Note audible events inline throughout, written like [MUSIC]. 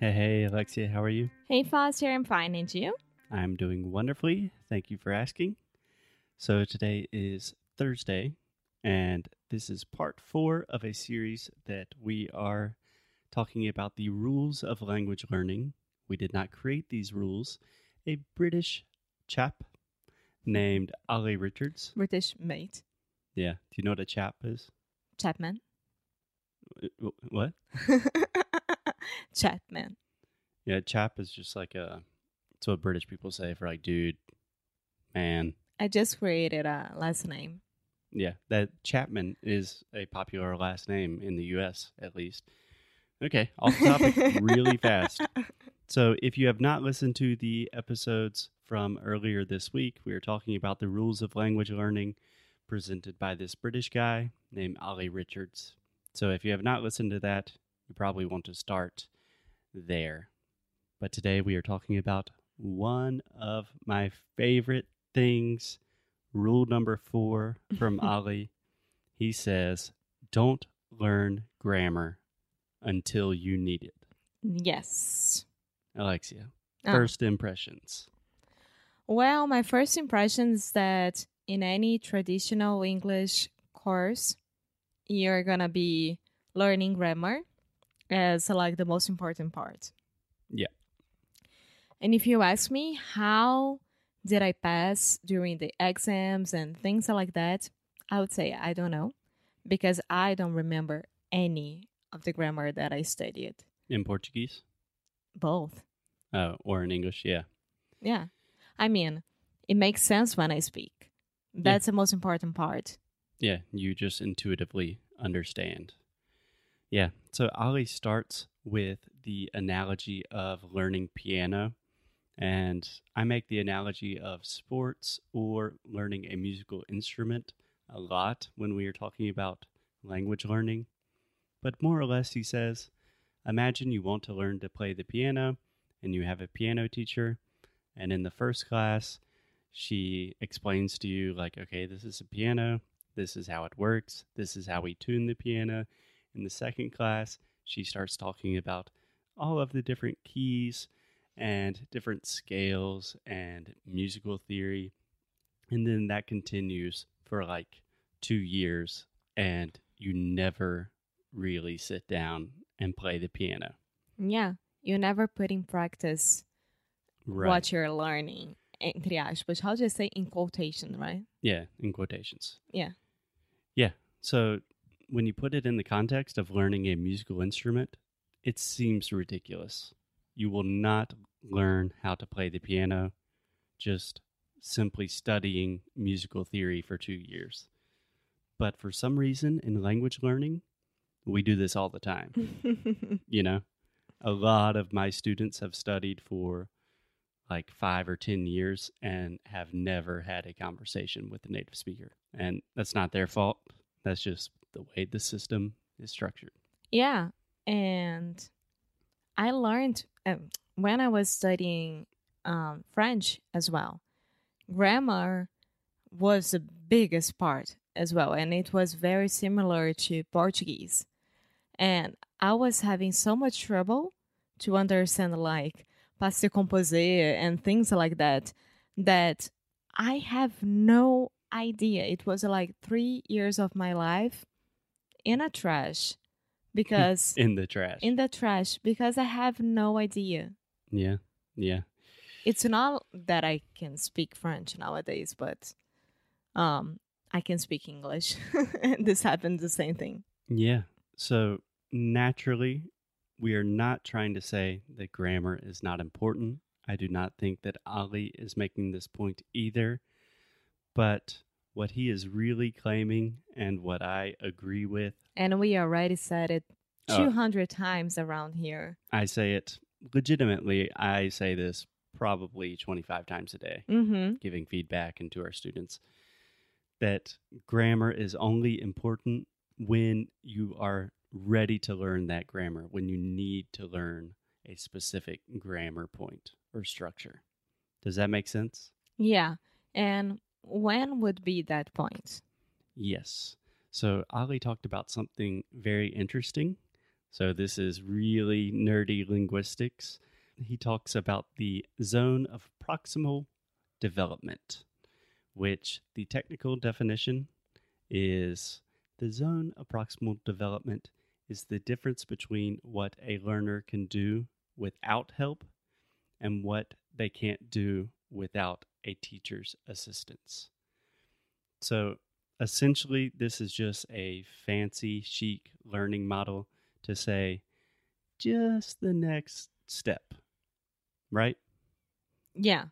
Hey, hey, Alexia, how are you? Hey, Foster, I'm fine, and you? I'm doing wonderfully. Thank you for asking. So, today is Thursday, and this is part four of a series that we are talking about the rules of language learning. We did not create these rules. A British chap named Olly Richards. British mate. Yeah. Do you know what a chap is? Chapman. Uh, What? [LAUGHS] [LAUGHS] Chapman. Yeah, chap is just like a. It's what British people say for like dude, man. I just created a last name. Yeah, that Chapman is a popular last name in the U.S. at least. Okay, off topic really [LAUGHS] fast. So, if you have not listened to the episodes from earlier this week, we are talking about the rules of language learning presented by this British guy named Olly Richards. So, if you have not listened to that, you probably want to start there. But today we are talking about one of my favorite things. Rule number four from [LAUGHS] Olly. He says, Don't learn grammar until you need it. Yes. Alexia, Ah. first impressions. Well, my first impression is that in any traditional English course, you're gonna be learning grammar as like the most important part. Yeah. And if you ask me how did I pass during the exams and things like that, I would say I don't know because I don't remember any of the grammar that I studied. In Portuguese? Both. Oh, or in English, yeah. Yeah. I mean, it makes sense when I speak. That's the most important part. Yeah, you just intuitively understand. Yeah, so Olly starts with the analogy of learning piano. And I make the analogy of sports or learning a musical instrument a lot when we are talking about language learning. But more or less, he says, imagine you want to learn to play the piano and you have a piano teacher. And in the first class, she explains to you, like, okay, this is a piano. This is how it works. This is how we tune the piano. In the second class, she starts talking about all of the different keys and different scales and musical theory. And then that continues for like two years, and you never really sit down and play the piano. Yeah. You never put in practice Right. what you're learning. Entre aspas. How do you say in quotation, right? Yeah, in quotations. Yeah. Yeah. So when you put it in the context of learning a musical instrument, it seems ridiculous. You will not learn how to play the piano just simply studying musical theory for two years. But for some reason in language learning, we do this all the time. [LAUGHS] you know, a lot of my students have studied for like five or 10 years and have never had a conversation with a native speaker. And that's not their fault. That's just the way the system is structured. yeah. And I learned um, when I was studying um, French as well. Grammar was the biggest part as well. And it was very similar to Portuguese. And I was having so much trouble to understand like passé composé and things like that that I have no idea. It was like three years of my life in a trash [LAUGHS] because In the trash. in the trash because I have no idea. yeah. Yeah. It's not that I can speak French nowadays, but um I can speak English. [LAUGHS] and this happened the same thing. Yeah. So naturally, we are not trying to say that grammar is not important. I do not think that Olly is making this point either. But what he is really claiming and what I agree with, And we already said it Oh. 200 times around here. I say it legitimately. I say this probably 25 times a day, Mm-hmm. giving feedback into our students that grammar is only important when you are ready to learn that grammar, when you need to learn a specific grammar point or structure. Does that make sense? Yeah. And when would be that point? Yes. So Olly talked about something very interesting So, this is really nerdy linguistics. He talks about the zone of proximal development, which the technical definition is the zone of proximal development is the difference between what a learner can do without help and what they can't do without a teacher's assistance. So essentially, this is just a fancy, chic learning model to say just the next step, right? Yeah.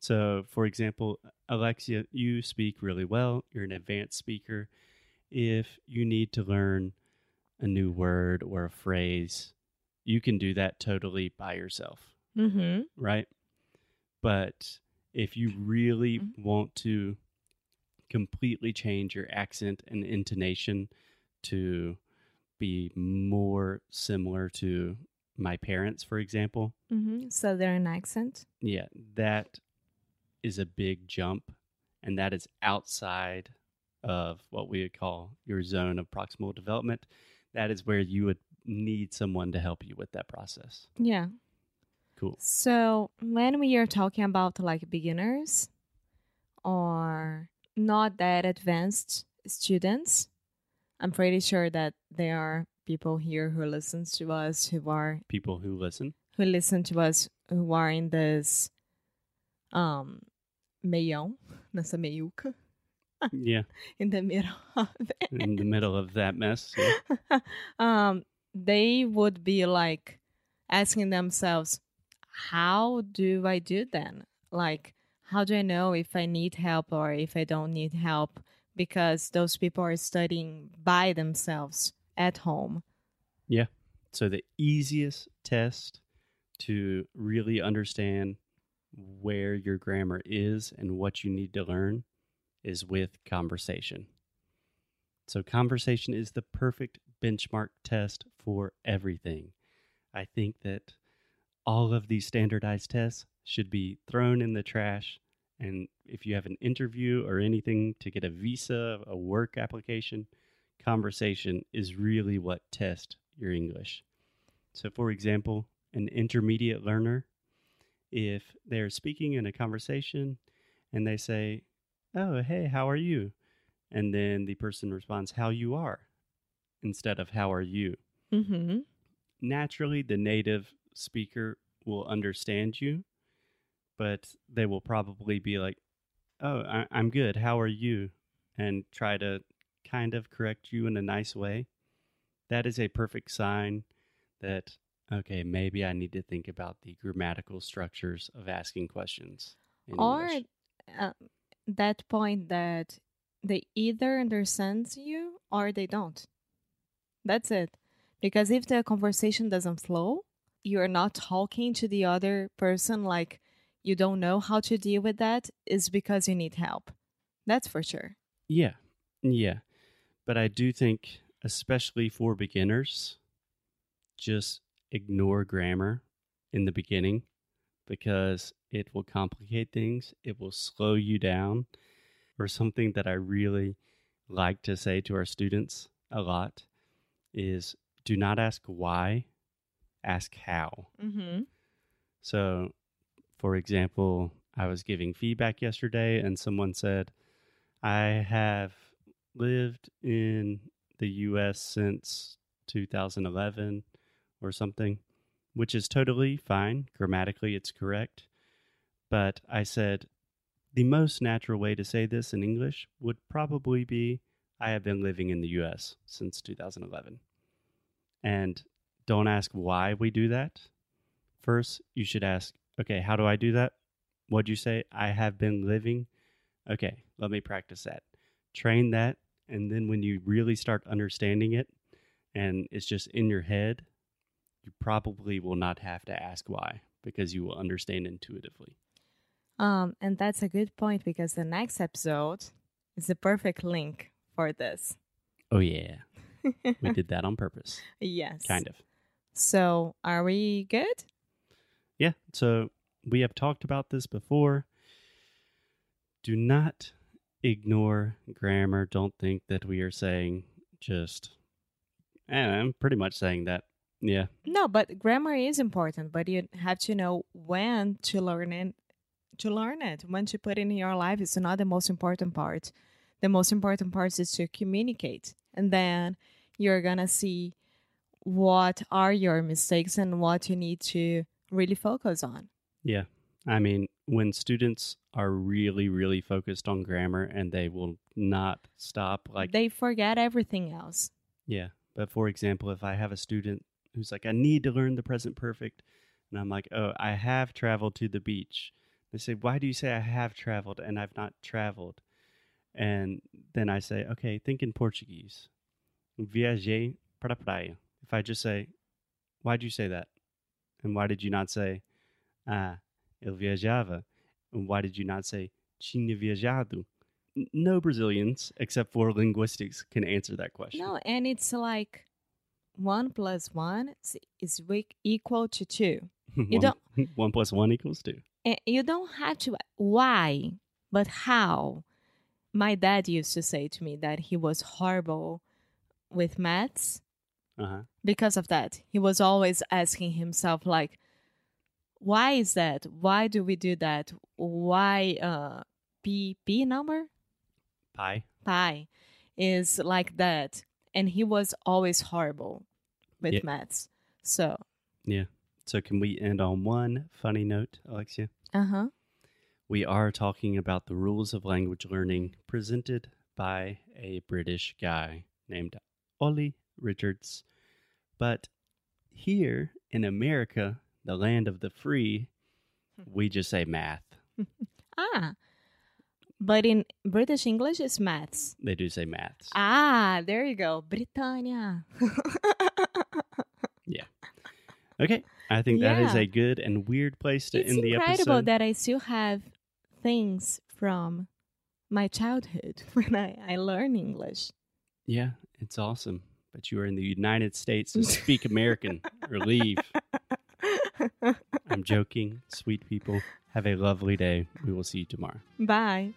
So, for example, Alexia, you speak really well, you're an advanced speaker. If you need to learn a new word or a phrase, you can do that totally by yourself, Mm-hmm. right? But if you really Mhm. want to completely change your accent and intonation to be more similar to my parents, for example, Mm-hmm. Southern accent. yeah, that is a big jump, and that is outside of what we would call your zone of proximal development. That is where you would need someone to help you with that process. Yeah. Cool. So when we are talking about like beginners or not that advanced students, I'm pretty sure that there are people here who listens to us who are People who listen. who listen to us who are in this um meião, nessa meiuca, yeah, in the middle of it. in the middle of that mess. yeah. [LAUGHS] um, they would be like asking themselves, how do I do then? Like, how do I know if I need help or if I don't need help? Because those people are studying by themselves at home. Yeah. So the easiest test to really understand where your grammar is and what you need to learn is with conversation. So conversation is the perfect benchmark test for everything. I think that all of these standardized tests should be thrown in the trash and if you have an interview or anything to get a visa, a work application, conversation is really what tests your English. So, for example, an intermediate learner, if they're speaking in a conversation and they say, Oh, hey, how are you? And then the person responds, How you are, instead of How are you? Mm-hmm. Naturally, the native speaker will understand you, but they will probably be like, Oh, I- I'm good. How are you? And try to kind of correct you in a nice way. That is a perfect sign that, okay, maybe I need to think about the grammatical structures of asking questions. Or uh, that point that they either understand you or they don't. That's it. Because if the conversation doesn't flow, you're not talking to the other person like you don't know how to deal with that, is because you need help. That's for sure. Yeah, yeah. But I do think, especially for beginners, just ignore grammar in the beginning because it will complicate things. It will slow you down. Or something that I really like to say to our students a lot is do not ask why, ask how. Mm-hmm. So, for example, I was giving feedback yesterday and someone said, I have lived in the US since 2011 or something, which is totally fine. Grammatically, it's correct. But I said, the most natural way to say this in English would probably be, I have been living in the US since 2011. And don't ask why we do that. First, you should ask, okay, how do I do that? What'd you say? I have been living. Okay, let me practice that. Train that. And then when you really start understanding it and it's just in your head, you probably will not have to ask why because you will understand intuitively. Um, and that's a good point because the next episode is the perfect link for this. Oh, yeah. We did that on purpose. [LAUGHS] yes. Kind of. So, are we good? Yeah. So we have talked about this before. Do not ignore grammar. Don't think that we are saying just, and I'm pretty much saying that Yeah. No, but grammar is important, but you have to know when to learn it. To learn it, when to put it in your life it's not the most important part. The most important part is to communicate, and then you're gonna see what are your mistakes and what you need to really focus on. Yeah. I mean, when students are really, really focused on grammar and they will not stop, like, they forget everything else. yeah. But for example, if I have a student who's like, I need to learn the present perfect, and I'm like, oh, I have traveled to the beach. They say, why do you say I have traveled and I've not traveled? And then I say, okay, think in Portuguese. Viajei para praia. If I just say, why'd you say that? And why did you not say, ah, eu viajava? And why did you not say, tinha viajado? No Brazilians, except for linguistics, can answer that question. No, and it's like one plus one is- equal to two. [LAUGHS] one, don't- [LAUGHS] one plus one equals two. And you don't have to why, but how. My dad used to say to me that he was horrible with maths Uh huh. because of that. He was always asking himself like why is that? Why do we do that? Why uh P P number? Pi. Pi is like that. And he was always horrible with Yeah. maths. So yeah. So can we end on one funny note, Alexia? uh-huh. We are talking about the rules of language learning presented by a British guy named Olly Richards. But here in America, the land of the free, we just say math. [LAUGHS] Ah. But in British English it's maths. They do say maths. Ah, there you go. Britannia. [LAUGHS] Yeah. Okay. I think that is Yeah. a good and weird place to it's end the incredible episode. that I still have things from my childhood [LAUGHS] when I, I learn English. yeah, it's awesome. But you are in the United States, so [LAUGHS] speak American or leave. [LAUGHS] I'm joking. Sweet people. Have a lovely day. We will see you tomorrow. Bye.